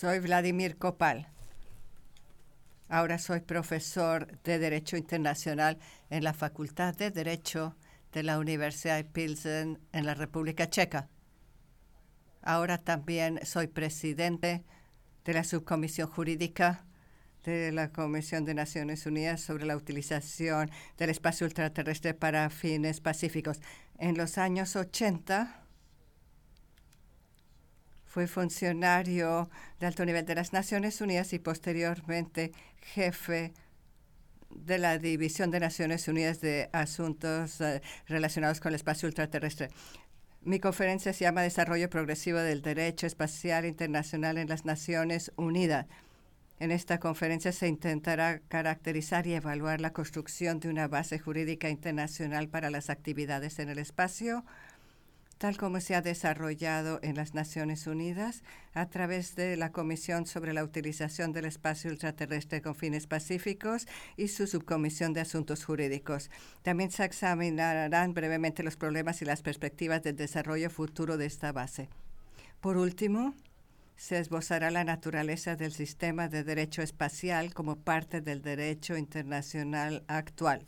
Soy Vladimir Kopal. Ahora soy profesor de Derecho Internacional en la Facultad de Derecho de la Universidad de Pilsen en la República Checa. Ahora también soy presidente de la Subcomisión Jurídica de la Comisión de Naciones Unidas sobre la utilización del espacio ultraterrestre para fines pacíficos. En los años 80 fue funcionario de alto nivel de las Naciones Unidas y posteriormente jefe de la División de Naciones Unidas de Asuntos eh, relacionados con el espacio ultraterrestre. Mi conferencia se llama Desarrollo Progresivo del Derecho Espacial Internacional en las Naciones Unidas. En esta conferencia se intentará caracterizar y evaluar la construcción de una base jurídica internacional para las actividades en el espacio, tal como se ha desarrollado en las Naciones Unidas a través de la Comisión sobre la Utilización del Espacio Ultraterrestre con Fines Pacíficos y su Subcomisión de Asuntos Jurídicos. También se examinarán brevemente los problemas y las perspectivas del desarrollo futuro de esta base. Por último, se esbozará la naturaleza del sistema de derecho espacial como parte del derecho internacional actual.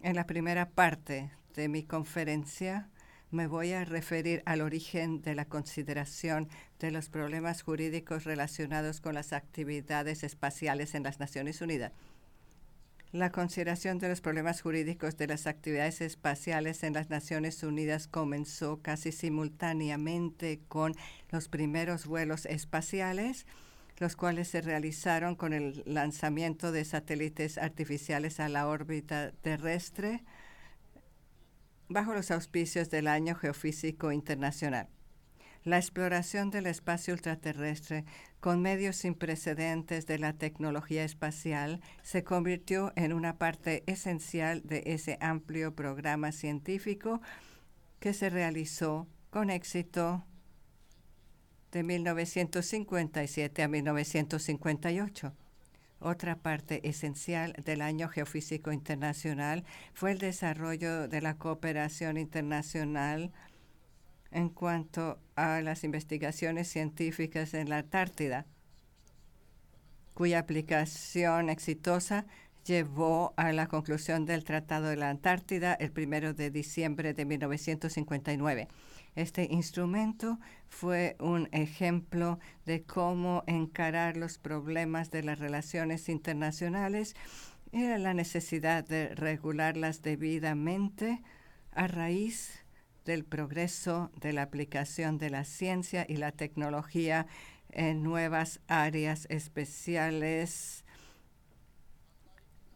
En la primera parte de mi conferencia me voy a referir al origen de la consideración de los problemas jurídicos relacionados con las actividades espaciales en las Naciones Unidas. La consideración de los problemas jurídicos de las actividades espaciales en las Naciones Unidas comenzó casi simultáneamente con los primeros vuelos espaciales, los cuales se realizaron con el lanzamiento de satélites artificiales a la órbita terrestre bajo los auspicios del Año Geofísico Internacional. La exploración del espacio ultraterrestre con medios sin precedentes de la tecnología espacial se convirtió en una parte esencial de ese amplio programa científico que se realizó con éxito de 1957 a 1958. Otra parte esencial del Año Geofísico Internacional fue el desarrollo de la cooperación internacional en cuanto a las investigaciones científicas en la Antártida, cuya aplicación exitosa llevó a la conclusión del Tratado de la Antártida el primero de diciembre de 1959. Este instrumento fue un ejemplo de cómo encarar los problemas de las relaciones internacionales y la necesidad de regularlas debidamente a raíz del progreso de la aplicación de la ciencia y la tecnología en nuevas áreas especiales.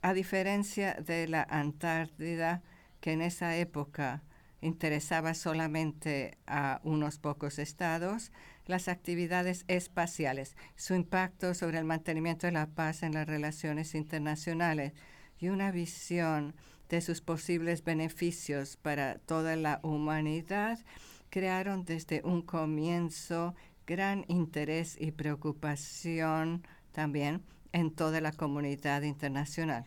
A diferencia de la Antártida, que en esa época interesaba solamente a unos pocos estados, las actividades espaciales, su impacto sobre el mantenimiento de la paz en las relaciones internacionales y una visión de sus posibles beneficios para toda la humanidad, crearon desde un comienzo gran interés y preocupación también en toda la comunidad internacional.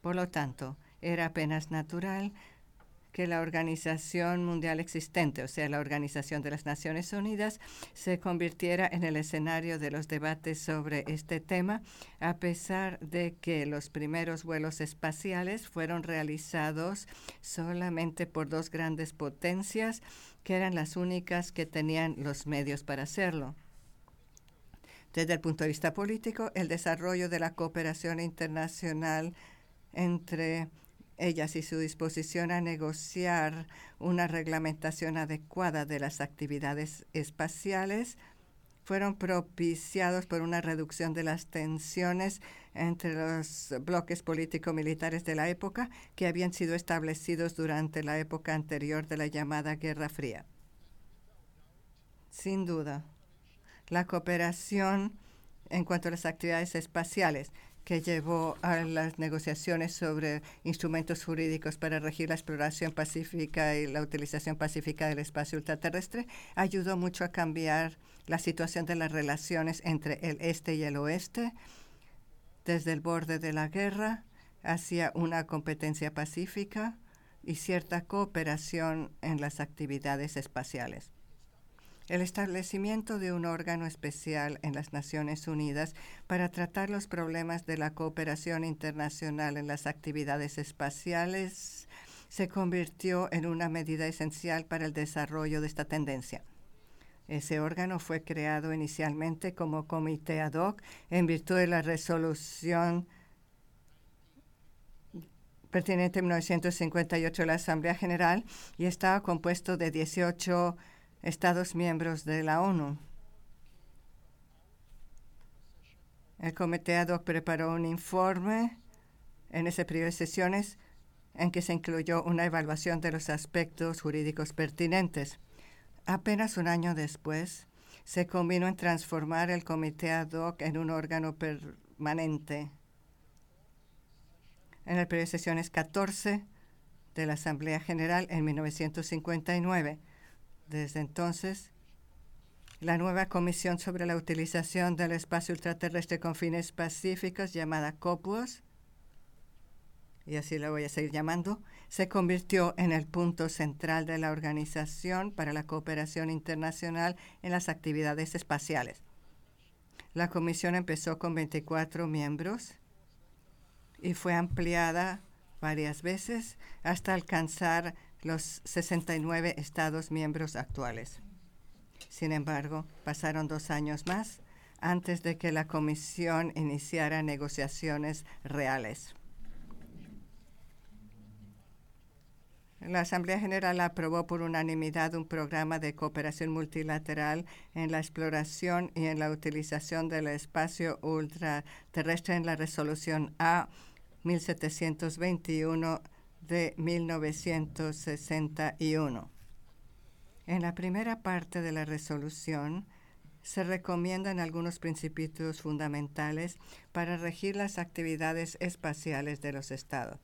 Por lo tanto, era apenas natural que la organización mundial existente, o sea, la Organización de las Naciones Unidas, se convirtiera en el escenario de los debates sobre este tema, a pesar de que los primeros vuelos espaciales fueron realizados solamente por dos grandes potencias, que eran las únicas que tenían los medios para hacerlo. Desde el punto de vista político, el desarrollo de la cooperación internacional entre ellas y su disposición a negociar una reglamentación adecuada de las actividades espaciales fueron propiciados por una reducción de las tensiones entre los bloques político-militares de la época que habían sido establecidos durante la época anterior de la llamada Guerra Fría. Sin duda, la cooperación en cuanto a las actividades espaciales que llevó a las negociaciones sobre instrumentos jurídicos para regir la exploración pacífica y la utilización pacífica del espacio ultraterrestre, ayudó mucho a cambiar la situación de las relaciones entre el este y el oeste, desde el borde de la guerra hacia una competencia pacífica y cierta cooperación en las actividades espaciales. El establecimiento de un órgano especial en las Naciones Unidas para tratar los problemas de la cooperación internacional en las actividades espaciales se convirtió en una medida esencial para el desarrollo de esta tendencia. Ese órgano fue creado inicialmente como comité ad hoc en virtud de la resolución pertinente en 1958 de la Asamblea General y estaba compuesto de 18 Estados miembros de la ONU. El comité ad hoc preparó un informe en ese periodo de sesiones en que se incluyó una evaluación de los aspectos jurídicos pertinentes. Apenas un año después, se combinó en transformar el comité ad hoc en un órgano permanente. En el periodo de sesiones 14 de la Asamblea General en 1959, desde entonces, la nueva Comisión sobre la Utilización del Espacio Ultraterrestre con Fines Pacíficos, llamada COPUOS, y así la voy a seguir llamando, se convirtió en el punto central de la Organización para la Cooperación Internacional en las Actividades Espaciales. La comisión empezó con 24 miembros y fue ampliada varias veces hasta alcanzar los 69 Estados miembros actuales. Sin embargo, pasaron dos años más antes de que la Comisión iniciara negociaciones reales. La Asamblea General aprobó por unanimidad un programa de cooperación multilateral en la exploración y en la utilización del espacio ultraterrestre en la resolución A 1721 de 1961. En la primera parte de la resolución se recomiendan algunos principios fundamentales para regir las actividades espaciales de los estados.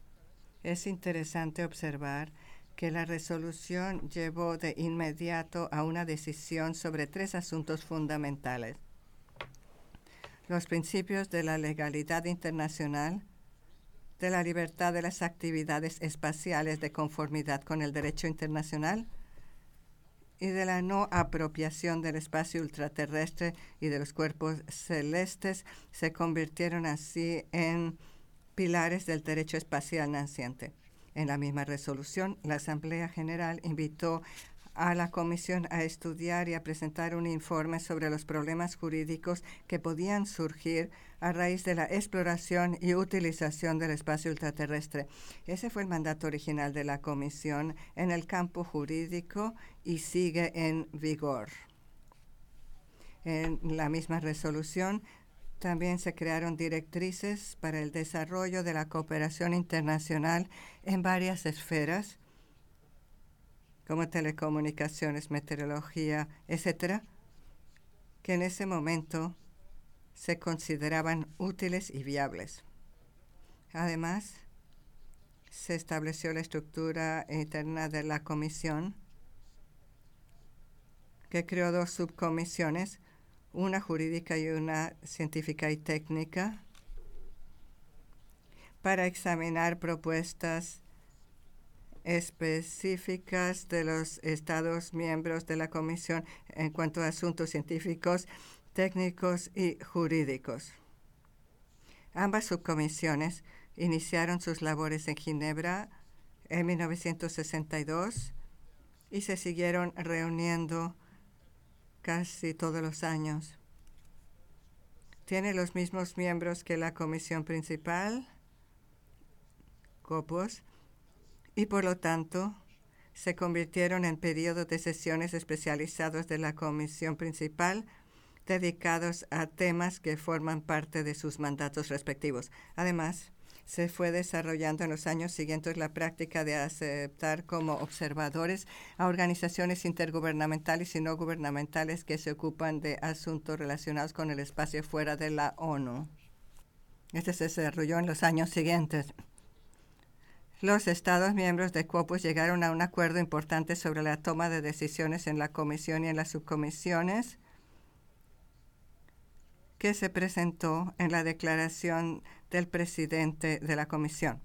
Es interesante observar que la resolución llevó de inmediato a una decisión sobre tres asuntos fundamentales. Los principios de la legalidad internacional, de la libertad de las actividades espaciales de conformidad con el derecho internacional y de la no apropiación del espacio ultraterrestre y de los cuerpos celestes se convirtieron así en pilares del derecho espacial naciente. En la misma resolución, la Asamblea General invitó a la Comisión a estudiar y a presentar un informe sobre los problemas jurídicos que podían surgir a raíz de la exploración y utilización del espacio ultraterrestre. Ese fue el mandato original de la Comisión en el campo jurídico y sigue en vigor. En la misma resolución también se crearon directrices para el desarrollo de la cooperación internacional en varias esferas como telecomunicaciones, meteorología, etcétera, que en ese momento se consideraban útiles y viables. Además, se estableció la estructura interna de la comisión, que creó dos subcomisiones, una jurídica y una científica y técnica, para examinar propuestas específicas de los Estados miembros de la Comisión en cuanto a asuntos científicos, técnicos y jurídicos. Ambas subcomisiones iniciaron sus labores en Ginebra en 1962 y se siguieron reuniendo casi todos los años. Tiene los mismos miembros que la comisión principal, COPOS, y por lo tanto se convirtieron en periodos de sesiones especializados de la comisión principal dedicados a temas que forman parte de sus mandatos respectivos. Además, se fue desarrollando en los años siguientes la práctica de aceptar como observadores a organizaciones intergubernamentales y no gubernamentales que se ocupan de asuntos relacionados con el espacio fuera de la ONU. Este se desarrolló en los años siguientes. Los Estados miembros de COPUS llegaron a un acuerdo importante sobre la toma de decisiones en la comisión y en las subcomisiones que se presentó en la declaración del presidente de la comisión.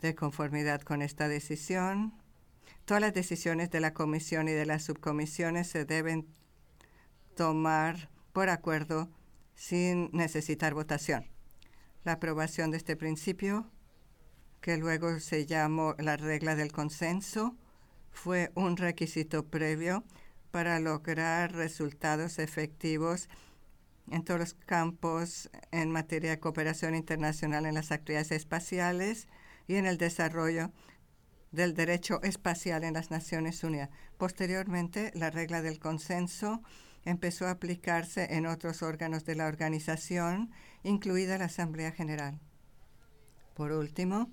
De conformidad con esta decisión, todas las decisiones de la comisión y de las subcomisiones se deben tomar por acuerdo sin necesitar votación. La aprobación de este principio, que luego se llamó la regla del consenso, fue un requisito previo para lograr resultados efectivos en todos los campos en materia de cooperación internacional en las actividades espaciales y en el desarrollo del derecho espacial en las Naciones Unidas. Posteriormente, la regla del consenso empezó a aplicarse en otros órganos de la organización, incluida la Asamblea General. Por último,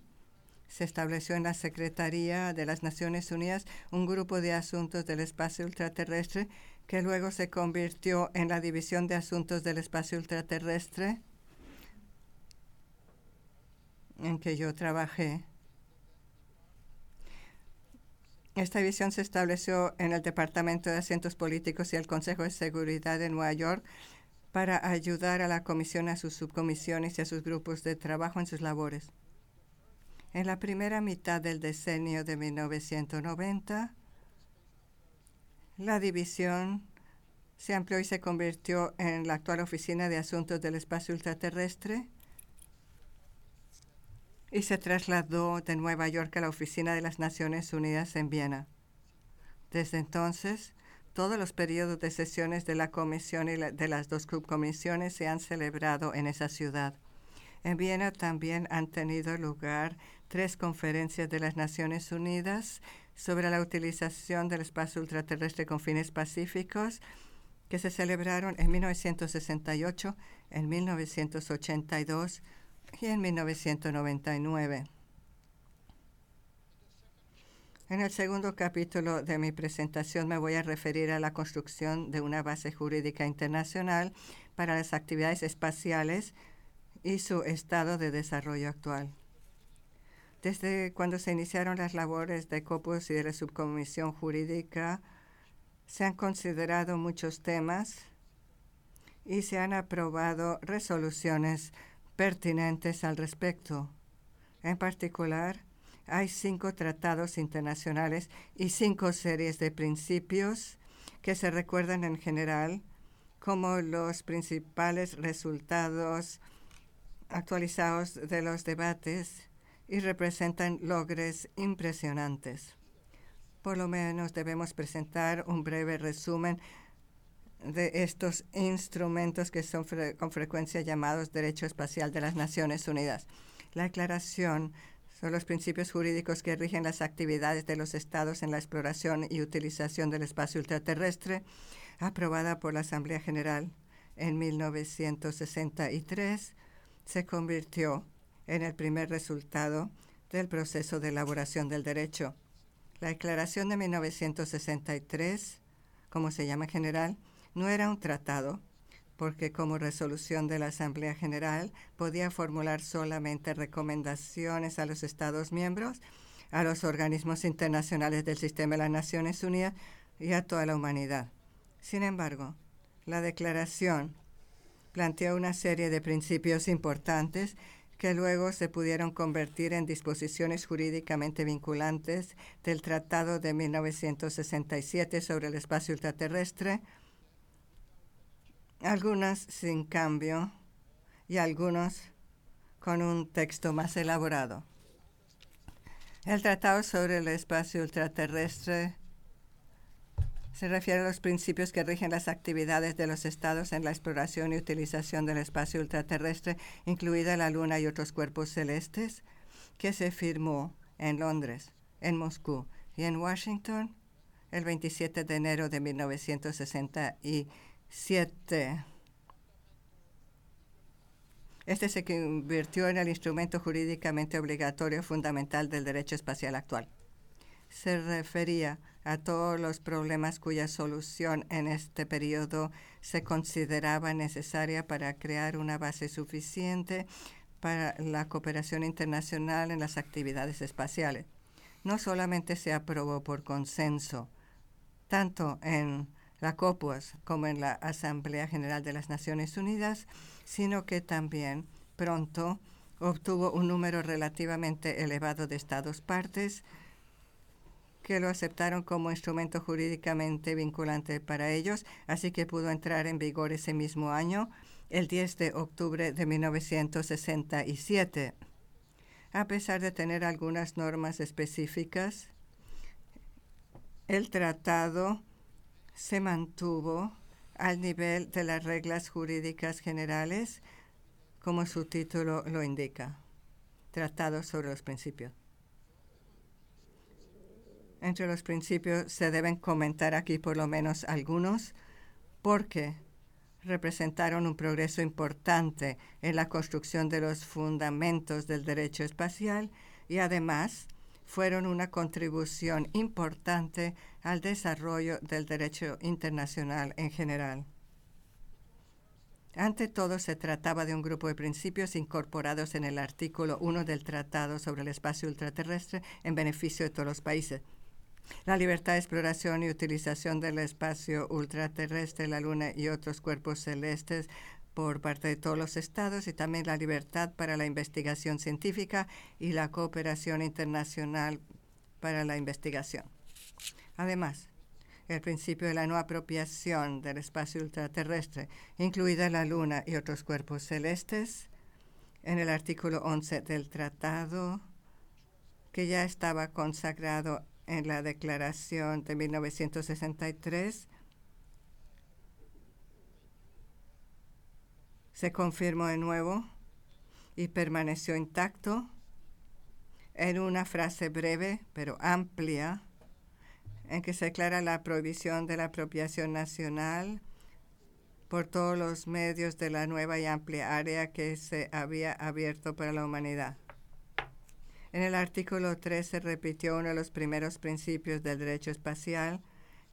se estableció en la Secretaría de las Naciones Unidas un grupo de asuntos del espacio ultraterrestre que luego se convirtió en la División de Asuntos del Espacio Ultraterrestre, en que yo trabajé. Esta división se estableció en el Departamento de Asientos Políticos y el Consejo de Seguridad de Nueva York para ayudar a la Comisión, a sus subcomisiones y a sus grupos de trabajo en sus labores. En la primera mitad del decenio de 1990, la división se amplió y se convirtió en la actual Oficina de Asuntos del Espacio Ultraterrestre y se trasladó de Nueva York a la Oficina de las Naciones Unidas en Viena. Desde entonces, todos los periodos de sesiones de la comisión y de las dos subcomisiones se han celebrado en esa ciudad. En Viena también han tenido lugar tres conferencias de las Naciones Unidas sobre la utilización del espacio ultraterrestre con fines pacíficos que se celebraron en 1968, en 1982 y en 1999. En el segundo capítulo de mi presentación me voy a referir a la construcción de una base jurídica internacional para las actividades espaciales y su estado de desarrollo actual. Desde cuando se iniciaron las labores de COPUS y de la Subcomisión Jurídica, se han considerado muchos temas y se han aprobado resoluciones pertinentes al respecto. En particular, hay cinco tratados internacionales y cinco series de principios que se recuerdan en general como los principales resultados actualizados de los debates y representan logros impresionantes. Por lo menos debemos presentar un breve resumen de estos instrumentos que son con frecuencia llamados Derecho Espacial de las Naciones Unidas. La declaración son los principios jurídicos que rigen las actividades de los estados en la exploración y utilización del espacio ultraterrestre, aprobada por la Asamblea General en 1963, se convirtió en el primer resultado del proceso de elaboración del derecho. La Declaración de 1963, como se llama en general, no era un tratado, porque como resolución de la Asamblea General podía formular solamente recomendaciones a los Estados miembros, a los organismos internacionales del sistema de las Naciones Unidas y a toda la humanidad. Sin embargo, la declaración planteó una serie de principios importantes que luego se pudieron convertir en disposiciones jurídicamente vinculantes del Tratado de 1967 sobre el espacio ultraterrestre, algunas sin cambio y algunos con un texto más elaborado. El Tratado sobre el espacio ultraterrestre se refiere a los principios que rigen las actividades de los estados en la exploración y utilización del espacio ultraterrestre, incluida la Luna y otros cuerpos celestes, que se firmó en Londres, en Moscú y en Washington el 27 de enero de 1967. Este se convirtió en el instrumento jurídicamente obligatorio fundamental del derecho espacial actual. Se refería a todos los problemas cuya solución en este periodo se consideraba necesaria para crear una base suficiente para la cooperación internacional en las actividades espaciales. No solamente se aprobó por consenso, tanto en la COPUAS como en la Asamblea General de las Naciones Unidas, sino que también pronto obtuvo un número relativamente elevado de estados partes, que lo aceptaron como instrumento jurídicamente vinculante para ellos, así que pudo entrar en vigor ese mismo año, el 10 de octubre de 1967. A pesar de tener algunas normas específicas, el tratado se mantuvo al nivel de las reglas jurídicas generales, como su título lo indica, Tratado sobre los Principios. Entre los principios se deben comentar aquí por lo menos algunos, porque representaron un progreso importante en la construcción de los fundamentos del derecho espacial y además fueron una contribución importante al desarrollo del derecho internacional en general. Ante todo, se trataba de un grupo de principios incorporados en el artículo 1 del Tratado sobre el Espacio Ultraterrestre en beneficio de todos los países. La libertad de exploración y utilización del espacio ultraterrestre, la Luna y otros cuerpos celestes por parte de todos los estados y también la libertad para la investigación científica y la cooperación internacional para la investigación. Además, el principio de la no apropiación del espacio ultraterrestre, incluida la Luna y otros cuerpos celestes, en el artículo 11 del tratado, que ya estaba consagrado en la Declaración de 1963 se confirmó de nuevo y permaneció intacto en una frase breve pero amplia en que se declara la prohibición de la apropiación nacional por todos los medios de la nueva y amplia área que se había abierto para la humanidad. En el artículo 3 se repitió uno de los primeros principios del derecho espacial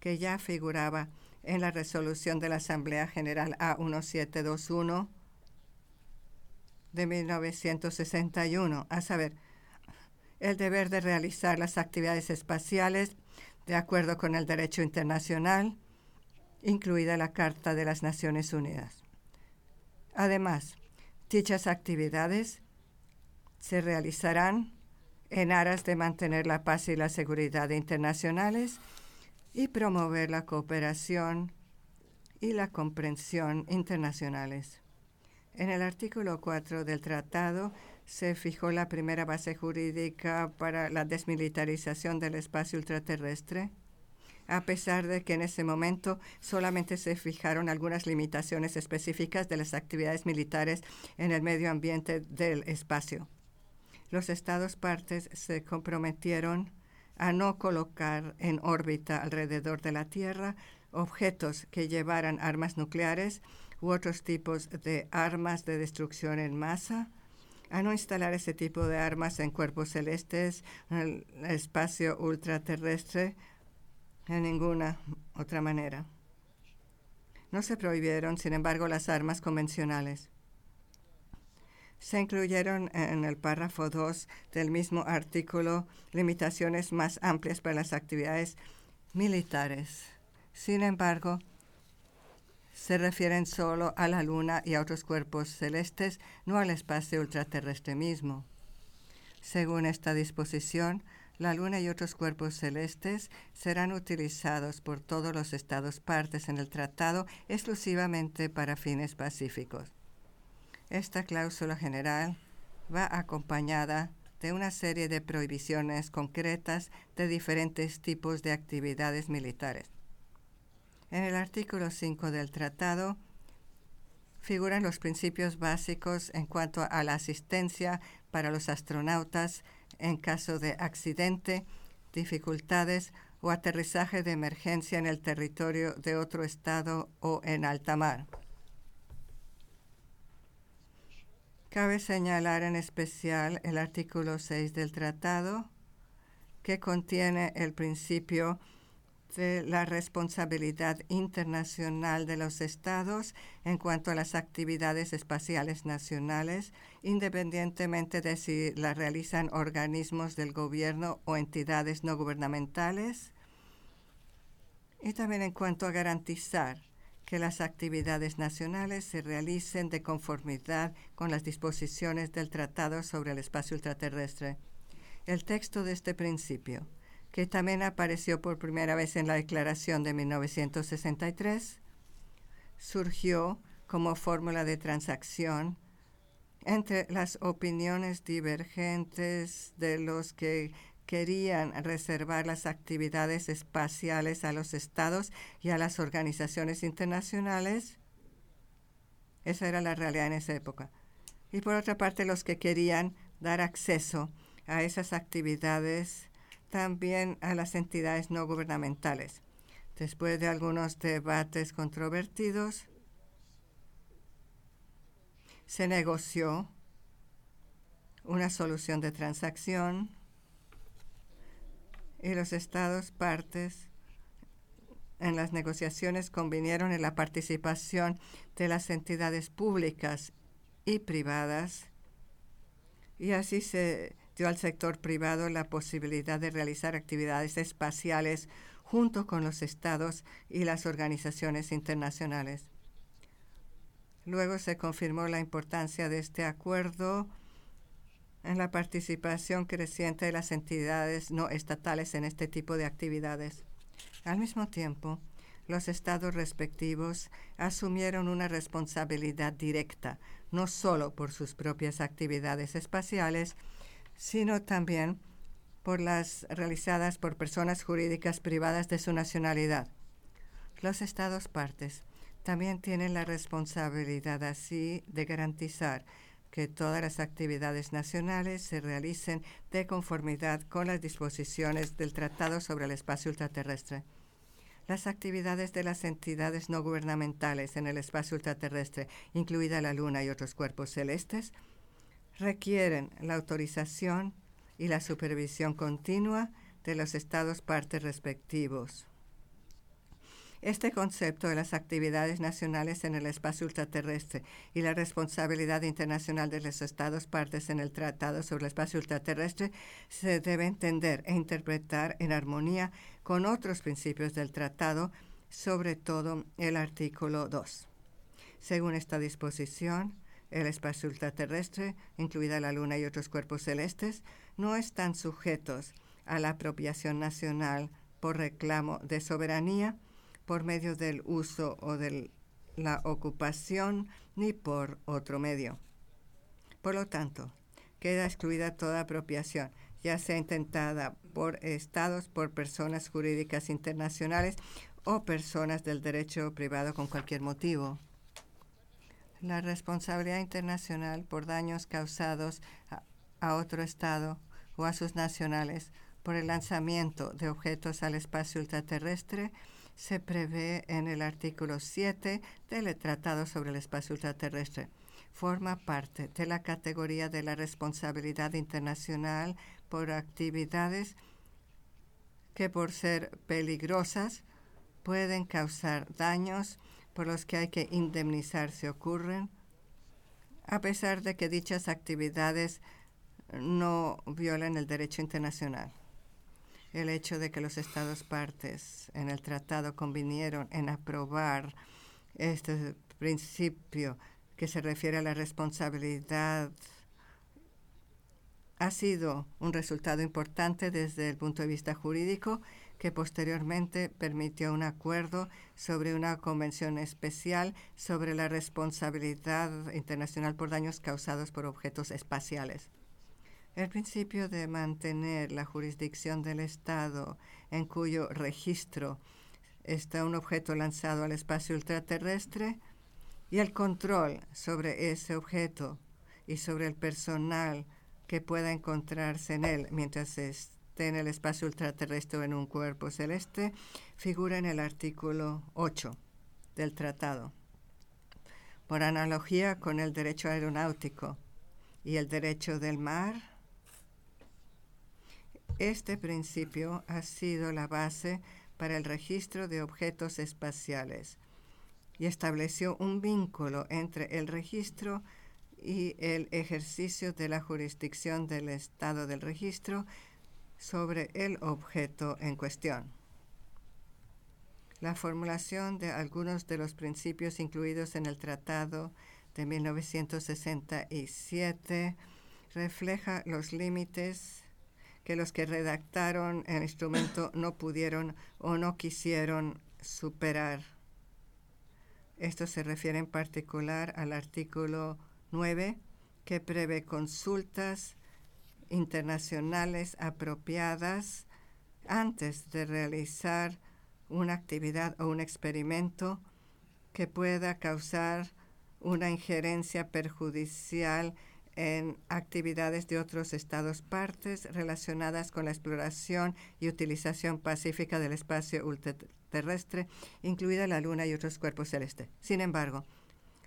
que ya figuraba en la resolución de la Asamblea General A1721 de 1961, a saber, el deber de realizar las actividades espaciales de acuerdo con el derecho internacional, incluida la Carta de las Naciones Unidas. Además, dichas actividades se realizarán en aras de mantener la paz y la seguridad internacionales y promover la cooperación y la comprensión internacionales. En el artículo 4 del tratado se fijó la primera base jurídica para la desmilitarización del espacio ultraterrestre, a pesar de que en ese momento solamente se fijaron algunas limitaciones específicas de las actividades militares en el medio ambiente del espacio los Estados partes se comprometieron a no colocar en órbita alrededor de la Tierra objetos que llevaran armas nucleares u otros tipos de armas de destrucción en masa, a no instalar ese tipo de armas en cuerpos celestes, en el espacio ultraterrestre, en ninguna otra manera. No se prohibieron, sin embargo, las armas convencionales se incluyeron en el párrafo 2 del mismo artículo limitaciones más amplias para las actividades militares. Sin embargo, se refieren solo a la Luna y a otros cuerpos celestes, no al espacio ultraterrestre mismo. Según esta disposición, la Luna y otros cuerpos celestes serán utilizados por todos los estados partes en el tratado exclusivamente para fines pacíficos. Esta cláusula general va acompañada de una serie de prohibiciones concretas de diferentes tipos de actividades militares. En el artículo 5 del tratado figuran los principios básicos en cuanto a la asistencia para los astronautas en caso de accidente, dificultades o aterrizaje de emergencia en el territorio de otro estado o en alta mar. Cabe señalar en especial el artículo 6 del tratado, que contiene el principio de la responsabilidad internacional de los estados en cuanto a las actividades espaciales nacionales, independientemente de si las realizan organismos del gobierno o entidades no gubernamentales, y también en cuanto a garantizar que las actividades nacionales se realicen de conformidad con las disposiciones del Tratado sobre el Espacio Ultraterrestre. El texto de este principio, que también apareció por primera vez en la Declaración de 1963, surgió como fórmula de transacción entre las opiniones divergentes de los que querían reservar las actividades espaciales a los estados y a las organizaciones internacionales. Esa era la realidad en esa época. Y por otra parte, los que querían dar acceso a esas actividades también a las entidades no gubernamentales. Después de algunos debates controvertidos, se negoció una solución de transacción y los estados partes en las negociaciones convinieron en la participación de las entidades públicas y privadas y así se dio al sector privado la posibilidad de realizar actividades espaciales junto con los estados y las organizaciones internacionales. Luego se confirmó la importancia de este acuerdo en la participación creciente de las entidades no estatales en este tipo de actividades. Al mismo tiempo, los estados respectivos asumieron una responsabilidad directa, no solo por sus propias actividades espaciales, sino también por las realizadas por personas jurídicas privadas de su nacionalidad. Los estados partes también tienen la responsabilidad así de garantizar que todas las actividades nacionales se realicen de conformidad con las disposiciones del Tratado sobre el Espacio Ultraterrestre. Las actividades de las entidades no gubernamentales en el espacio ultraterrestre, incluida la Luna y otros cuerpos celestes, requieren la autorización y la supervisión continua de los estados partes respectivos. Este concepto de las actividades nacionales en el espacio ultraterrestre y la responsabilidad internacional de los Estados partes en el Tratado sobre el Espacio Ultraterrestre se debe entender e interpretar en armonía con otros principios del Tratado, sobre todo el artículo 2. Según esta disposición, el espacio ultraterrestre, incluida la Luna y otros cuerpos celestes, no están sujetos a la apropiación nacional por reclamo de soberanía por medio del uso o de la ocupación ni por otro medio. Por lo tanto, queda excluida toda apropiación, ya sea intentada por estados, por personas jurídicas internacionales o personas del derecho privado con cualquier motivo. La responsabilidad internacional por daños causados a, a otro estado o a sus nacionales por el lanzamiento de objetos al espacio ultraterrestre se prevé en el artículo 7 del Tratado sobre el Espacio Ultraterrestre. Forma parte de la categoría de la responsabilidad internacional por actividades que por ser peligrosas pueden causar daños por los que hay que indemnizar si ocurren, a pesar de que dichas actividades no violen el derecho internacional el hecho de que los Estados partes en el tratado convinieron en aprobar este principio que se refiere a la responsabilidad ha sido un resultado importante desde el punto de vista jurídico que posteriormente permitió un acuerdo sobre una convención especial sobre la responsabilidad internacional por daños causados por objetos espaciales. El principio de mantener la jurisdicción del Estado en cuyo registro está un objeto lanzado al espacio ultraterrestre y el control sobre ese objeto y sobre el personal que pueda encontrarse en él mientras esté en el espacio ultraterrestre o en un cuerpo celeste figura en el artículo 8 del tratado. Por analogía con el derecho aeronáutico y el derecho del mar, este principio ha sido la base para el registro de objetos espaciales y estableció un vínculo entre el registro y el ejercicio de la jurisdicción del estado del registro sobre el objeto en cuestión. La formulación de algunos de los principios incluidos en el Tratado de 1967 refleja los límites que los que redactaron el instrumento no pudieron o no quisieron superar. Esto se refiere en particular al artículo 9, que prevé consultas internacionales apropiadas antes de realizar una actividad o un experimento que pueda causar una injerencia perjudicial en actividades de otros estados partes relacionadas con la exploración y utilización pacífica del espacio ultraterrestre, incluida la Luna y otros cuerpos celestes. Sin embargo,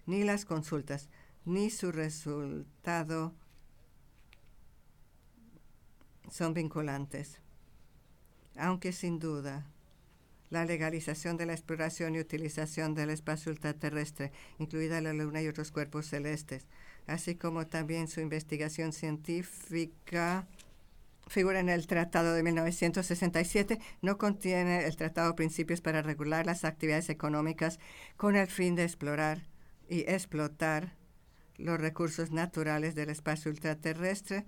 ni las consultas ni su resultado son vinculantes, aunque sin duda la legalización de la exploración y utilización del espacio ultraterrestre, incluida la Luna y otros cuerpos celestes, así como también su investigación científica, figura en el Tratado de 1967, no contiene el Tratado Principios para regular las actividades económicas con el fin de explorar y explotar los recursos naturales del espacio ultraterrestre,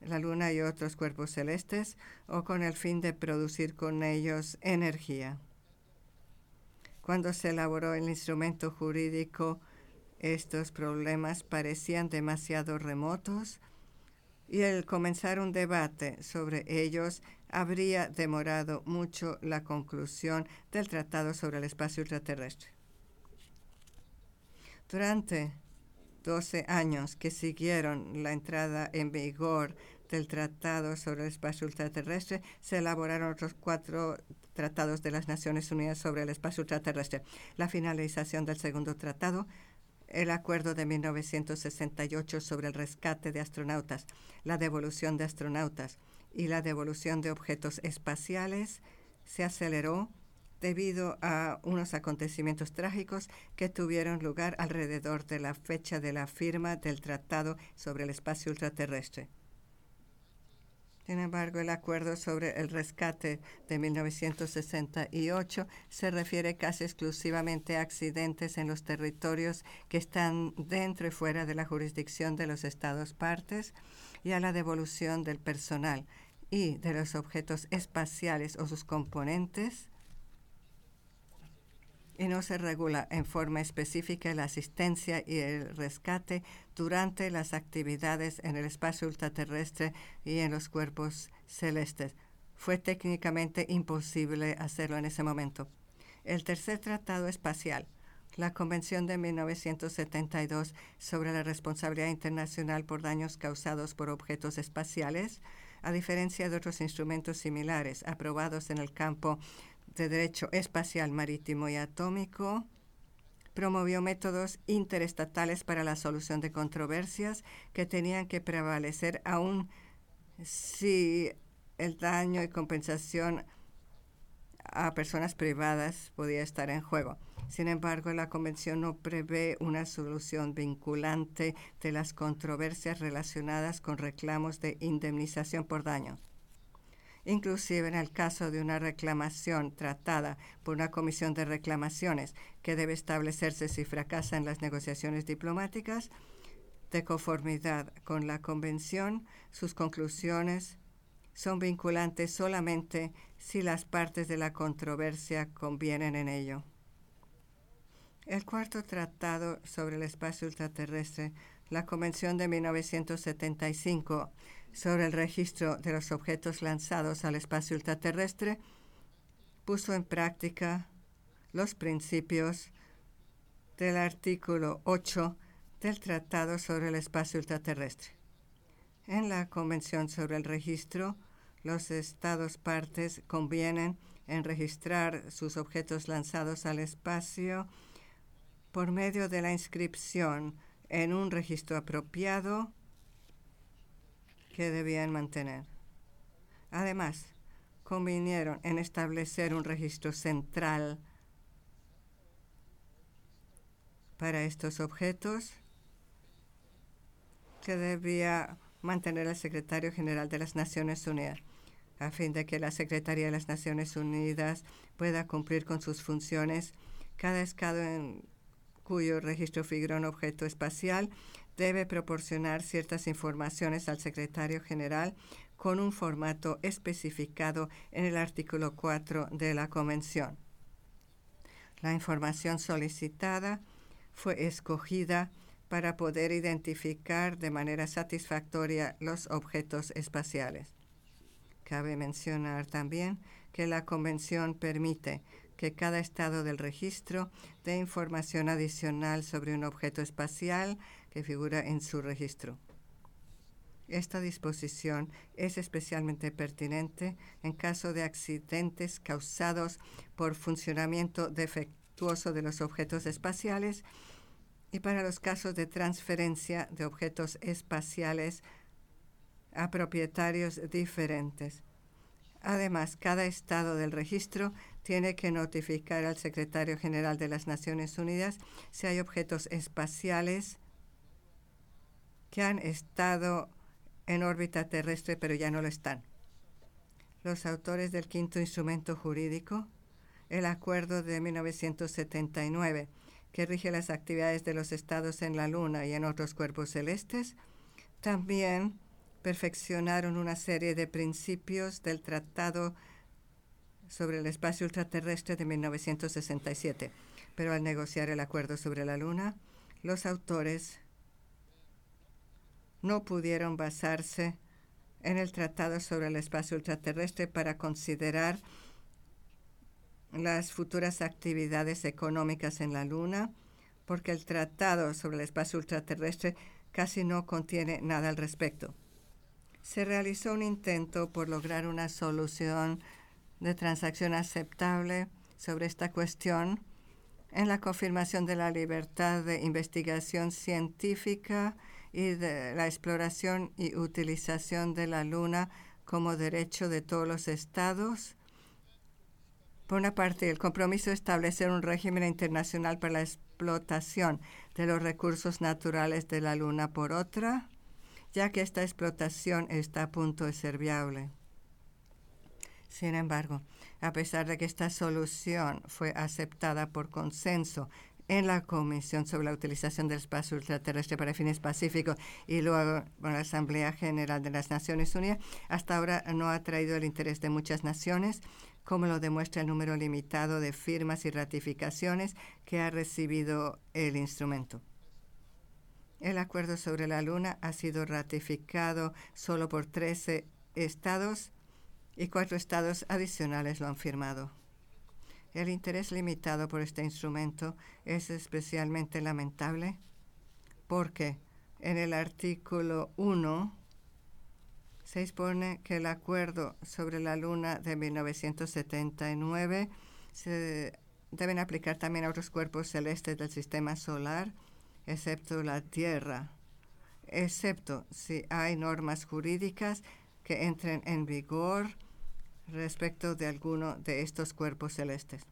la Luna y otros cuerpos celestes, o con el fin de producir con ellos energía. Cuando se elaboró el instrumento jurídico, estos problemas parecían demasiado remotos y el comenzar un debate sobre ellos habría demorado mucho la conclusión del Tratado sobre el Espacio Ultraterrestre. Durante 12 años que siguieron la entrada en vigor del Tratado sobre el Espacio Ultraterrestre, se elaboraron otros cuatro tratados de las Naciones Unidas sobre el espacio ultraterrestre. La finalización del segundo tratado, el acuerdo de 1968 sobre el rescate de astronautas, la devolución de astronautas y la devolución de objetos espaciales, se aceleró debido a unos acontecimientos trágicos que tuvieron lugar alrededor de la fecha de la firma del Tratado sobre el Espacio Ultraterrestre. Sin embargo, el acuerdo sobre el rescate de 1968 se refiere casi exclusivamente a accidentes en los territorios que están dentro y fuera de la jurisdicción de los Estados partes y a la devolución del personal y de los objetos espaciales o sus componentes y no se regula en forma específica la asistencia y el rescate durante las actividades en el espacio ultraterrestre y en los cuerpos celestes. Fue técnicamente imposible hacerlo en ese momento. El tercer tratado espacial, la Convención de 1972 sobre la responsabilidad internacional por daños causados por objetos espaciales, a diferencia de otros instrumentos similares aprobados en el campo de Derecho Espacial Marítimo y Atómico, promovió métodos interestatales para la solución de controversias que tenían que prevalecer aún si el daño y compensación a personas privadas podía estar en juego. Sin embargo, la Convención no prevé una solución vinculante de las controversias relacionadas con reclamos de indemnización por daño inclusive en el caso de una reclamación tratada por una comisión de reclamaciones que debe establecerse si fracasan las negociaciones diplomáticas, de conformidad con la Convención, sus conclusiones son vinculantes solamente si las partes de la controversia convienen en ello. El cuarto tratado sobre el espacio ultraterrestre, la Convención de 1975, sobre el registro de los objetos lanzados al espacio ultraterrestre, puso en práctica los principios del artículo 8 del Tratado sobre el Espacio Ultraterrestre. En la Convención sobre el Registro, los Estados partes convienen en registrar sus objetos lanzados al espacio por medio de la inscripción en un registro apropiado que debían mantener. Además, convinieron en establecer un registro central para estos objetos que debía mantener el secretario general de las Naciones Unidas, a fin de que la Secretaría de las Naciones Unidas pueda cumplir con sus funciones. Cada estado en cuyo registro figura un objeto espacial debe proporcionar ciertas informaciones al secretario general con un formato especificado en el artículo 4 de la Convención. La información solicitada fue escogida para poder identificar de manera satisfactoria los objetos espaciales. Cabe mencionar también que la Convención permite que cada estado del registro dé información adicional sobre un objeto espacial que figura en su registro. Esta disposición es especialmente pertinente en caso de accidentes causados por funcionamiento defectuoso de los objetos espaciales y para los casos de transferencia de objetos espaciales a propietarios diferentes. Además, cada estado del registro tiene que notificar al secretario general de las Naciones Unidas si hay objetos espaciales que han estado en órbita terrestre pero ya no lo están. Los autores del quinto instrumento jurídico, el acuerdo de 1979, que rige las actividades de los estados en la Luna y en otros cuerpos celestes, también perfeccionaron una serie de principios del Tratado sobre el Espacio Ultraterrestre de 1967. Pero al negociar el acuerdo sobre la Luna, los autores no pudieron basarse en el Tratado sobre el Espacio Ultraterrestre para considerar las futuras actividades económicas en la Luna, porque el Tratado sobre el Espacio Ultraterrestre casi no contiene nada al respecto. Se realizó un intento por lograr una solución de transacción aceptable sobre esta cuestión en la confirmación de la libertad de investigación científica y de la exploración y utilización de la Luna como derecho de todos los estados. Por una parte, el compromiso de establecer un régimen internacional para la explotación de los recursos naturales de la Luna por otra, ya que esta explotación está a punto de ser viable. Sin embargo, a pesar de que esta solución fue aceptada por consenso en la Comisión sobre la Utilización del Espacio Ultraterrestre para Fines Pacíficos y luego en la Asamblea General de las Naciones Unidas, hasta ahora no ha atraído el interés de muchas naciones, como lo demuestra el número limitado de firmas y ratificaciones que ha recibido el instrumento. El acuerdo sobre la Luna ha sido ratificado solo por 13 estados y cuatro estados adicionales lo han firmado. El interés limitado por este instrumento es especialmente lamentable porque en el artículo 1 se expone que el acuerdo sobre la luna de 1979 se deben aplicar también a otros cuerpos celestes del sistema solar, excepto la Tierra, excepto si hay normas jurídicas que entren en vigor respecto de alguno de estos cuerpos celestes.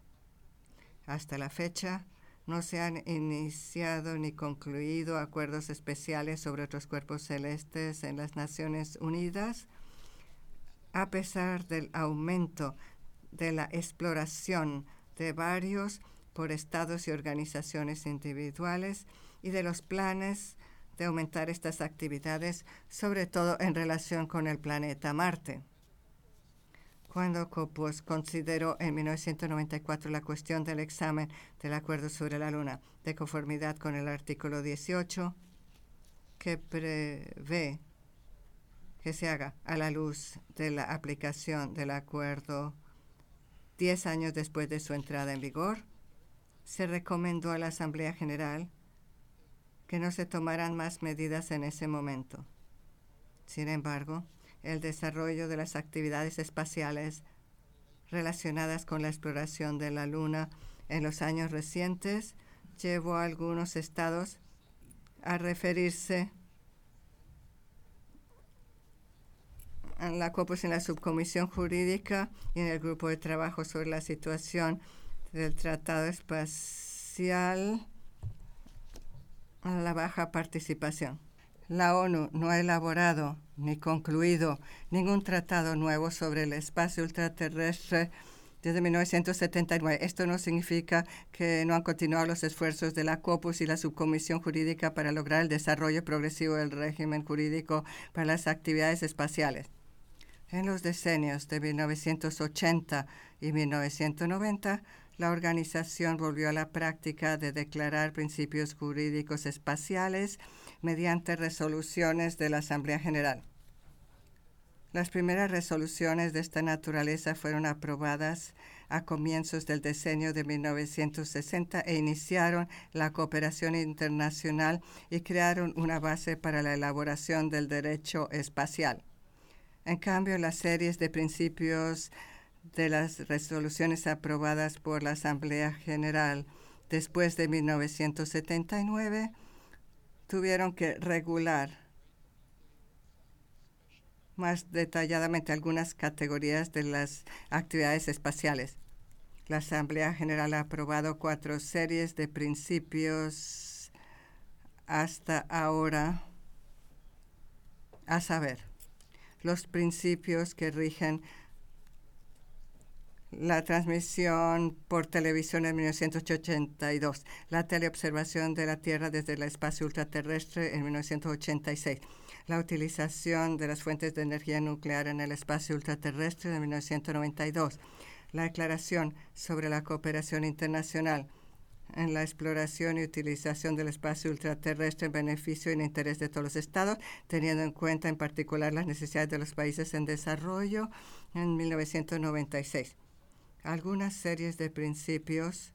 Hasta la fecha, no se han iniciado ni concluido acuerdos especiales sobre otros cuerpos celestes en las Naciones Unidas, a pesar del aumento de la exploración de varios por estados y organizaciones individuales y de los planes de aumentar estas actividades, sobre todo en relación con el planeta Marte cuando Copos consideró en 1994 la cuestión del examen del acuerdo sobre la Luna, de conformidad con el artículo 18, que prevé que se haga a la luz de la aplicación del acuerdo 10 años después de su entrada en vigor, se recomendó a la Asamblea General que no se tomaran más medidas en ese momento. Sin embargo, el desarrollo de las actividades espaciales relacionadas con la exploración de la Luna en los años recientes. Llevó a algunos estados a referirse en la COPUS en la subcomisión jurídica y en el grupo de trabajo sobre la situación del Tratado Espacial a la baja participación la ONU no ha elaborado ni concluido ningún tratado nuevo sobre el espacio ultraterrestre desde 1979. Esto no significa que no han continuado los esfuerzos de la COPUS y la Subcomisión Jurídica para lograr el desarrollo progresivo del régimen jurídico para las actividades espaciales. En los decenios de 1980 y 1990, la organización volvió a la práctica de declarar principios jurídicos espaciales mediante resoluciones de la Asamblea General. Las primeras resoluciones de esta naturaleza fueron aprobadas a comienzos del decenio de 1960 e iniciaron la cooperación internacional y crearon una base para la elaboración del derecho espacial. En cambio, las series de principios de las resoluciones aprobadas por la Asamblea General después de 1979 tuvieron que regular más detalladamente algunas categorías de las actividades espaciales. La Asamblea General ha aprobado cuatro series de principios hasta ahora, a saber, los principios que rigen la transmisión por televisión en 1982, la teleobservación de la Tierra desde el espacio ultraterrestre en 1986, la utilización de las fuentes de energía nuclear en el espacio ultraterrestre en 1992, la Declaración sobre la Cooperación Internacional en la exploración y utilización del espacio ultraterrestre en beneficio y en interés de todos los estados, teniendo en cuenta en particular las necesidades de los países en desarrollo en 1996. Algunas series de principios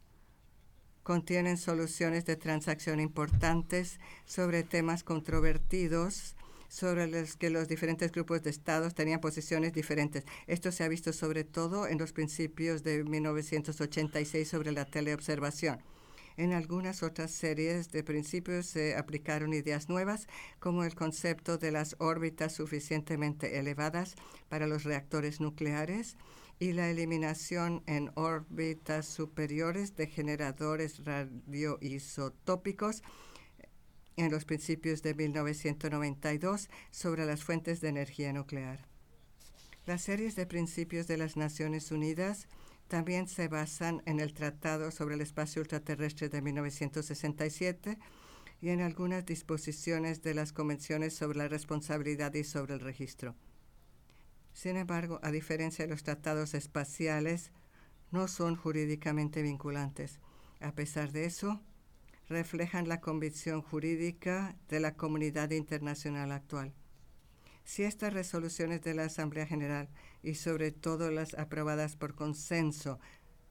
contienen soluciones de transacción importantes sobre temas controvertidos sobre los que los diferentes grupos de estados tenían posiciones diferentes. Esto se ha visto sobre todo en los principios de 1986 sobre la teleobservación. En algunas otras series de principios se aplicaron ideas nuevas, como el concepto de las órbitas suficientemente elevadas para los reactores nucleares y la eliminación en órbitas superiores de generadores radioisotópicos en los principios de 1992 sobre las fuentes de energía nuclear. Las series de principios de las Naciones Unidas también se basan en el Tratado sobre el Espacio Ultraterrestre de 1967 y en algunas disposiciones de las convenciones sobre la responsabilidad y sobre el registro. Sin embargo, a diferencia de los tratados espaciales, no son jurídicamente vinculantes. A pesar de eso, reflejan la convicción jurídica de la comunidad internacional actual. Si estas resoluciones de la Asamblea General y sobre todo las aprobadas por consenso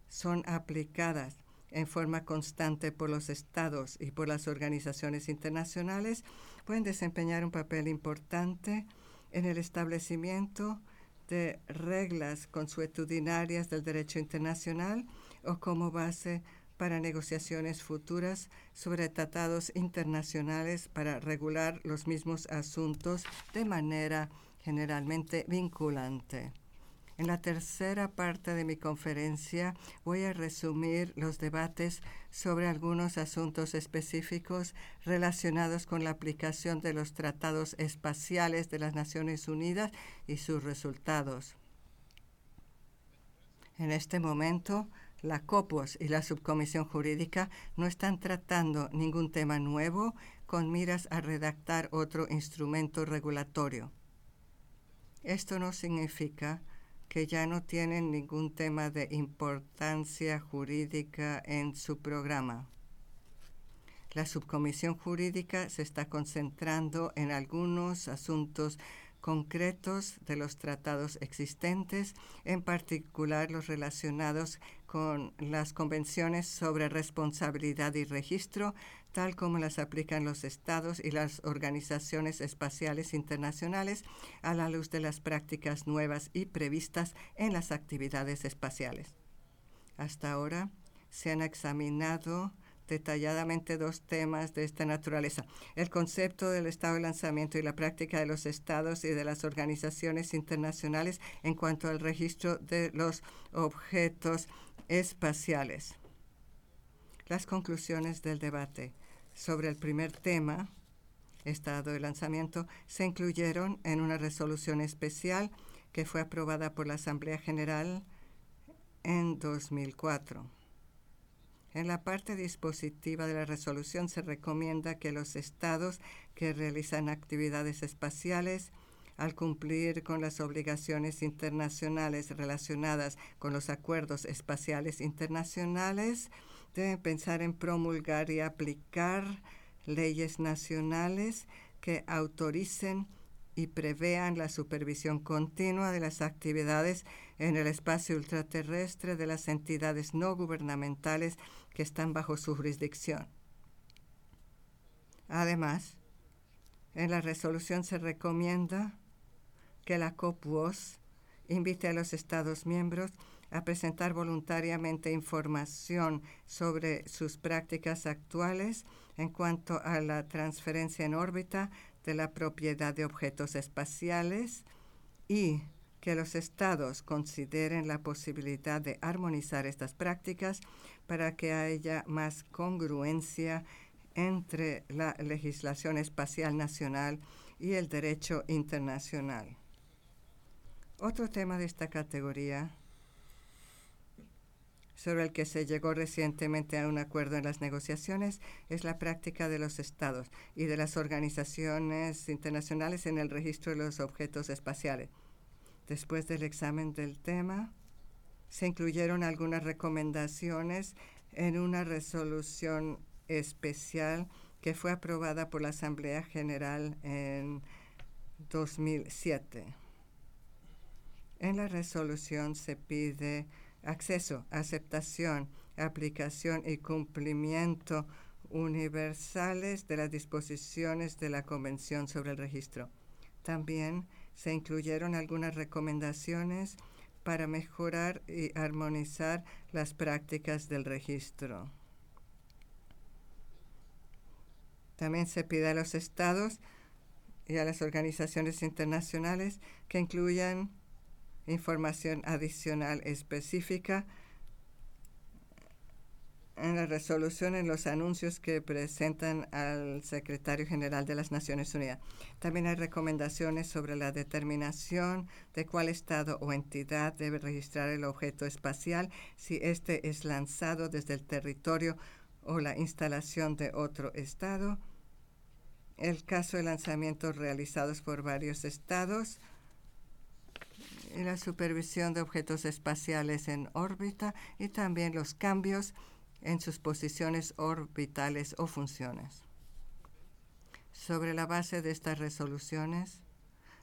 son aplicadas en forma constante por los estados y por las organizaciones internacionales, pueden desempeñar un papel importante en el establecimiento de reglas consuetudinarias del derecho internacional o como base para negociaciones futuras sobre tratados internacionales para regular los mismos asuntos de manera generalmente vinculante. En la tercera parte de mi conferencia voy a resumir los debates sobre algunos asuntos específicos relacionados con la aplicación de los tratados espaciales de las Naciones Unidas y sus resultados. En este momento, la COPOS y la Subcomisión Jurídica no están tratando ningún tema nuevo con miras a redactar otro instrumento regulatorio. Esto no significa que ya no tienen ningún tema de importancia jurídica en su programa. La subcomisión jurídica se está concentrando en algunos asuntos concretos de los tratados existentes, en particular los relacionados con las convenciones sobre responsabilidad y registro, tal como las aplican los estados y las organizaciones espaciales internacionales a la luz de las prácticas nuevas y previstas en las actividades espaciales. Hasta ahora se han examinado detalladamente dos temas de esta naturaleza. El concepto del estado de lanzamiento y la práctica de los estados y de las organizaciones internacionales en cuanto al registro de los objetos espaciales. Las conclusiones del debate sobre el primer tema, estado de lanzamiento, se incluyeron en una resolución especial que fue aprobada por la Asamblea General en 2004. En la parte dispositiva de la resolución se recomienda que los estados que realizan actividades espaciales al cumplir con las obligaciones internacionales relacionadas con los acuerdos espaciales internacionales, deben pensar en promulgar y aplicar leyes nacionales que autoricen y prevean la supervisión continua de las actividades en el espacio ultraterrestre de las entidades no gubernamentales que están bajo su jurisdicción. Además, en la resolución se recomienda que la COPUOS invite a los Estados miembros a presentar voluntariamente información sobre sus prácticas actuales en cuanto a la transferencia en órbita de la propiedad de objetos espaciales y que los estados consideren la posibilidad de armonizar estas prácticas para que haya más congruencia entre la legislación espacial nacional y el derecho internacional. Otro tema de esta categoría sobre el que se llegó recientemente a un acuerdo en las negociaciones es la práctica de los estados y de las organizaciones internacionales en el registro de los objetos espaciales. Después del examen del tema, se incluyeron algunas recomendaciones en una resolución especial que fue aprobada por la Asamblea General en 2007. En la resolución se pide acceso, aceptación, aplicación y cumplimiento universales de las disposiciones de la Convención sobre el Registro. También se incluyeron algunas recomendaciones para mejorar y armonizar las prácticas del registro. También se pide a los estados y a las organizaciones internacionales que incluyan información adicional específica en la resolución en los anuncios que presentan al secretario general de las Naciones Unidas. También hay recomendaciones sobre la determinación de cuál estado o entidad debe registrar el objeto espacial si éste es lanzado desde el territorio o la instalación de otro estado. El caso de lanzamientos realizados por varios estados y la supervisión de objetos espaciales en órbita y también los cambios en sus posiciones orbitales o funciones. Sobre la base de estas resoluciones,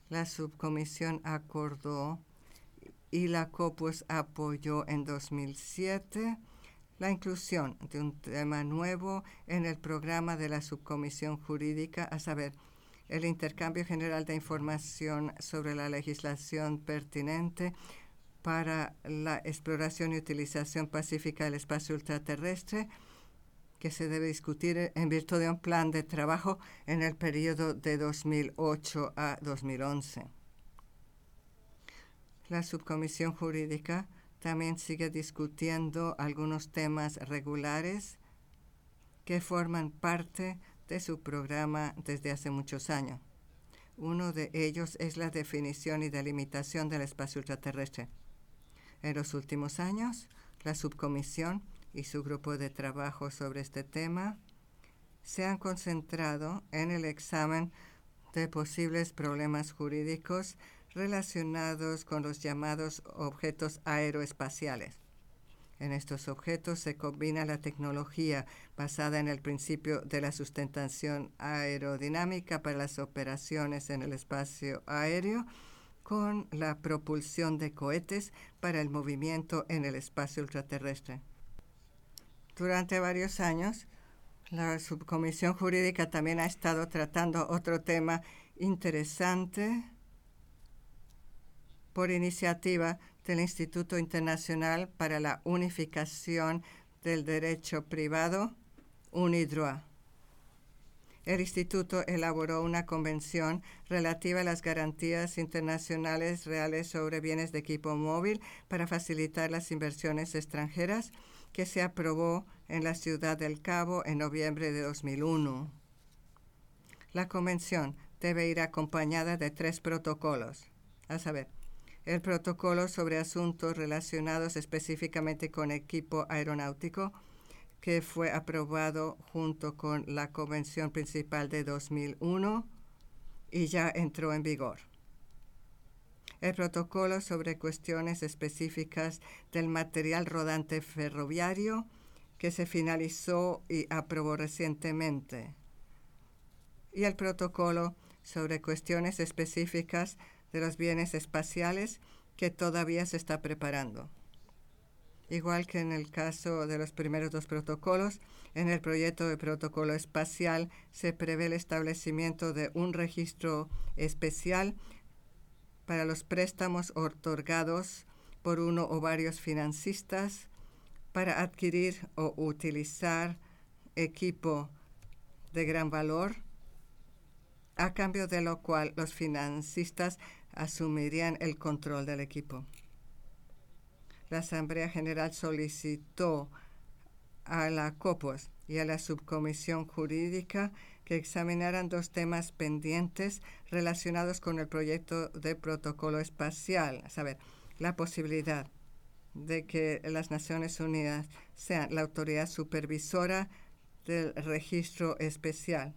la subcomisión acordó y la COPUS apoyó en 2007 la inclusión de un tema nuevo en el programa de la subcomisión jurídica, a saber, el intercambio general de información sobre la legislación pertinente para la exploración y utilización pacífica del espacio ultraterrestre, que se debe discutir en virtud de un plan de trabajo en el periodo de 2008 a 2011. La subcomisión jurídica también sigue discutiendo algunos temas regulares que forman parte de su programa desde hace muchos años. Uno de ellos es la definición y delimitación del espacio ultraterrestre. En los últimos años, la subcomisión y su grupo de trabajo sobre este tema se han concentrado en el examen de posibles problemas jurídicos relacionados con los llamados objetos aeroespaciales. En estos objetos se combina la tecnología basada en el principio de la sustentación aerodinámica para las operaciones en el espacio aéreo con la propulsión de cohetes para el movimiento en el espacio ultraterrestre. Durante varios años, la subcomisión jurídica también ha estado tratando otro tema interesante por iniciativa del Instituto Internacional para la Unificación del Derecho Privado, UNIDROA. El instituto elaboró una convención relativa a las garantías internacionales reales sobre bienes de equipo móvil para facilitar las inversiones extranjeras que se aprobó en la Ciudad del Cabo en noviembre de 2001. La convención debe ir acompañada de tres protocolos, a saber, el protocolo sobre asuntos relacionados específicamente con equipo aeronáutico, que fue aprobado junto con la Convención Principal de 2001 y ya entró en vigor. el protocolo sobre cuestiones específicas del material rodante ferroviario que se finalizó y aprobó recientemente, y el protocolo sobre cuestiones específicas de los bienes espaciales que todavía se está preparando. Igual que en el caso de los primeros dos protocolos, en el proyecto de protocolo espacial se prevé el establecimiento de un registro especial para los préstamos otorgados por uno o varios financistas para adquirir o utilizar equipo de gran valor, a cambio de lo cual los financistas asumirían el control del equipo. La Asamblea General solicitó a la COPOS y a la Subcomisión Jurídica que examinaran dos temas pendientes relacionados con el proyecto de protocolo espacial, a saber, la posibilidad de que las Naciones Unidas sean la autoridad supervisora del registro especial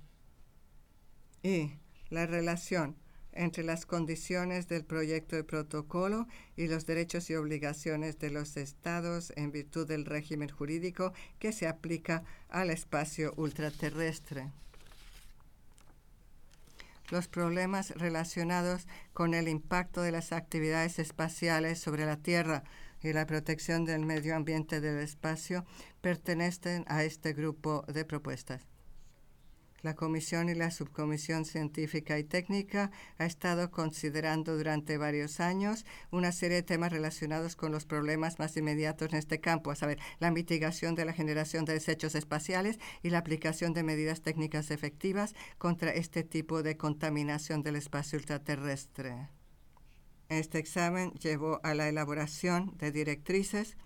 y la relación entre las condiciones del proyecto de protocolo y los derechos y obligaciones de los estados en virtud del régimen jurídico que se aplica al espacio ultraterrestre. Los problemas relacionados con el impacto de las actividades espaciales sobre la Tierra y la protección del medio ambiente del espacio pertenecen a este grupo de propuestas. La Comisión y la Subcomisión Científica y Técnica ha estado considerando durante varios años una serie de temas relacionados con los problemas más inmediatos en este campo, a saber, la mitigación de la generación de desechos espaciales y la aplicación de medidas técnicas efectivas contra este tipo de contaminación del espacio ultraterrestre. Este examen llevó a la elaboración de directrices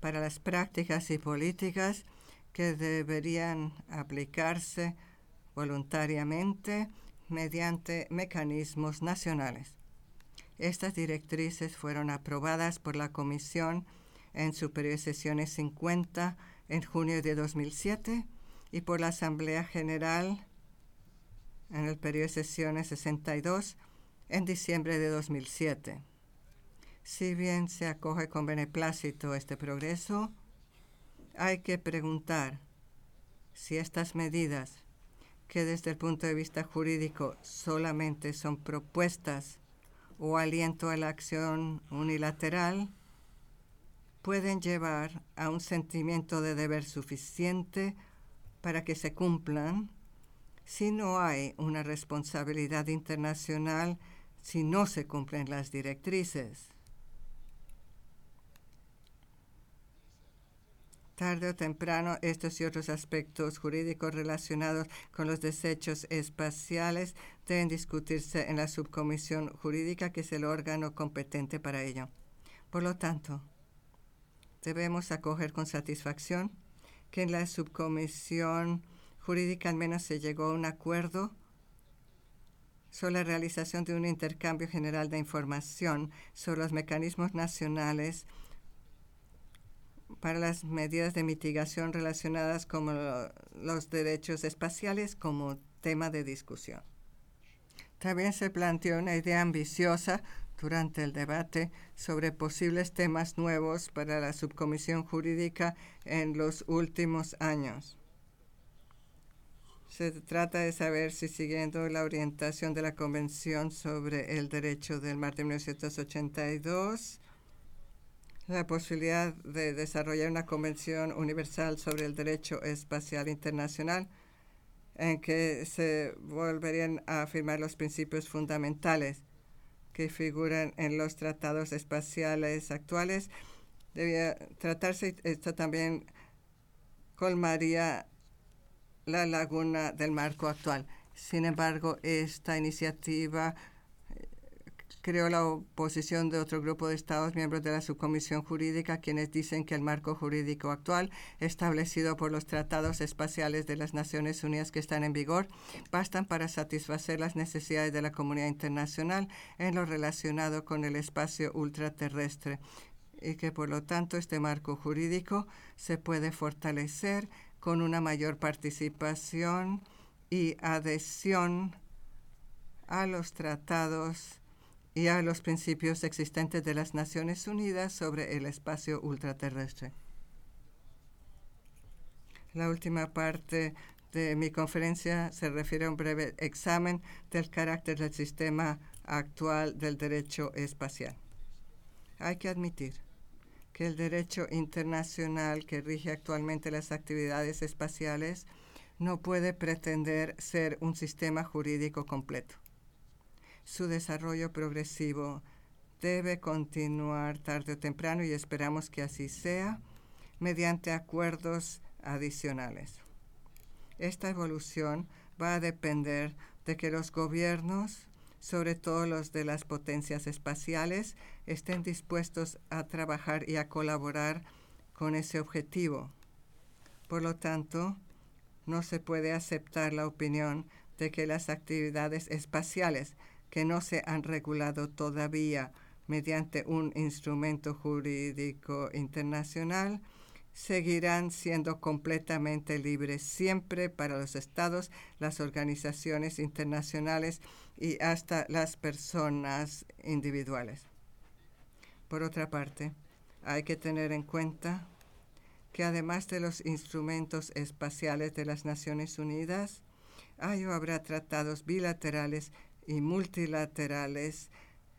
para las prácticas y políticas que deberían aplicarse voluntariamente mediante mecanismos nacionales. Estas directrices fueron aprobadas por la Comisión en su periodo de sesiones 50 en junio de 2007 y por la Asamblea General en el periodo de sesiones 62 en diciembre de 2007. Si bien se acoge con beneplácito este progreso, hay que preguntar si estas medidas, que desde el punto de vista jurídico solamente son propuestas o aliento a la acción unilateral, pueden llevar a un sentimiento de deber suficiente para que se cumplan si no hay una responsabilidad internacional si no se cumplen las directrices. Tarde o temprano, estos y otros aspectos jurídicos relacionados con los desechos espaciales deben discutirse en la subcomisión jurídica, que es el órgano competente para ello. Por lo tanto, debemos acoger con satisfacción que en la subcomisión jurídica al menos se llegó a un acuerdo sobre la realización de un intercambio general de información sobre los mecanismos nacionales para las medidas de mitigación relacionadas con los derechos espaciales como tema de discusión. También se planteó una idea ambiciosa durante el debate sobre posibles temas nuevos para la subcomisión jurídica en los últimos años. Se trata de saber si siguiendo la orientación de la Convención sobre el Derecho del Mar de 1982, la posibilidad de desarrollar una Convención Universal sobre el Derecho Espacial Internacional en que se volverían a afirmar los principios fundamentales que figuran en los tratados espaciales actuales. Debía tratarse, esto también colmaría la laguna del marco actual. Sin embargo, esta iniciativa creó la oposición de otro grupo de Estados miembros de la subcomisión jurídica, quienes dicen que el marco jurídico actual, establecido por los tratados espaciales de las Naciones Unidas que están en vigor, bastan para satisfacer las necesidades de la comunidad internacional en lo relacionado con el espacio ultraterrestre y que por lo tanto este marco jurídico se puede fortalecer con una mayor participación y adhesión a los tratados y a los principios existentes de las Naciones Unidas sobre el espacio ultraterrestre. La última parte de mi conferencia se refiere a un breve examen del carácter del sistema actual del derecho espacial. Hay que admitir que el derecho internacional que rige actualmente las actividades espaciales no puede pretender ser un sistema jurídico completo. Su desarrollo progresivo debe continuar tarde o temprano y esperamos que así sea mediante acuerdos adicionales. Esta evolución va a depender de que los gobiernos, sobre todo los de las potencias espaciales, estén dispuestos a trabajar y a colaborar con ese objetivo. Por lo tanto, no se puede aceptar la opinión de que las actividades espaciales que no se han regulado todavía mediante un instrumento jurídico internacional seguirán siendo completamente libres siempre para los estados, las organizaciones internacionales y hasta las personas individuales. Por otra parte, hay que tener en cuenta que además de los instrumentos espaciales de las Naciones Unidas, hay o habrá tratados bilaterales y multilaterales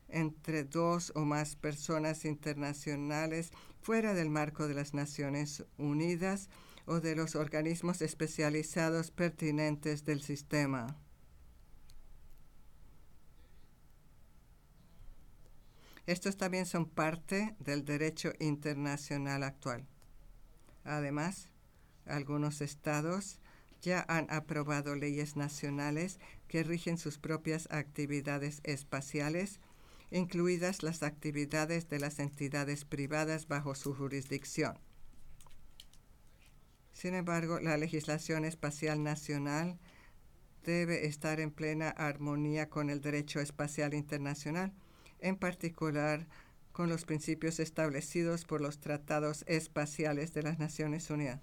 entre dos o más personas internacionales fuera del marco de las Naciones Unidas o de los organismos especializados pertinentes del sistema. Estos también son parte del derecho internacional actual. Además, algunos estados ya han aprobado leyes nacionales que rigen sus propias actividades espaciales incluidas las actividades de las entidades privadas bajo su jurisdicción. Sin embargo, la legislación espacial nacional debe estar en plena armonía con el derecho espacial internacional, en particular con los principios establecidos por los tratados espaciales de las Naciones Unidas.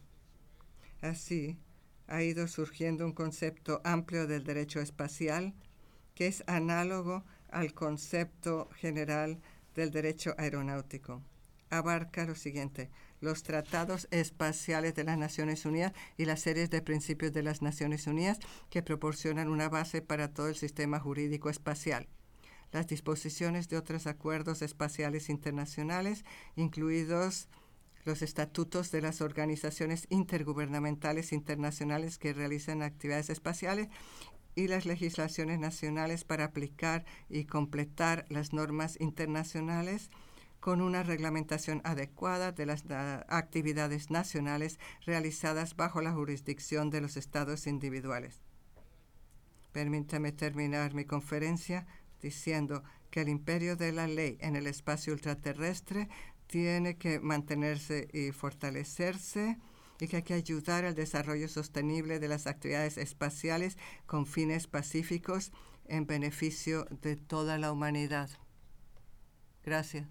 Así, ha ido surgiendo un concepto amplio del derecho espacial que es análogo al concepto general del derecho aeronáutico. Abarca lo siguiente, los tratados espaciales de las Naciones Unidas y las series de principios de las Naciones Unidas que proporcionan una base para todo el sistema jurídico espacial. Las disposiciones de otros acuerdos espaciales internacionales, incluidos los estatutos de las organizaciones intergubernamentales internacionales que realizan actividades espaciales y las legislaciones nacionales para aplicar y completar las normas internacionales con una reglamentación adecuada de las actividades nacionales realizadas bajo la jurisdicción de los estados individuales. Permítame terminar mi conferencia diciendo que el imperio de la ley en el espacio ultraterrestre tiene que mantenerse y fortalecerse y que hay que ayudar al desarrollo sostenible de las actividades espaciales con fines pacíficos en beneficio de toda la humanidad. Gracias.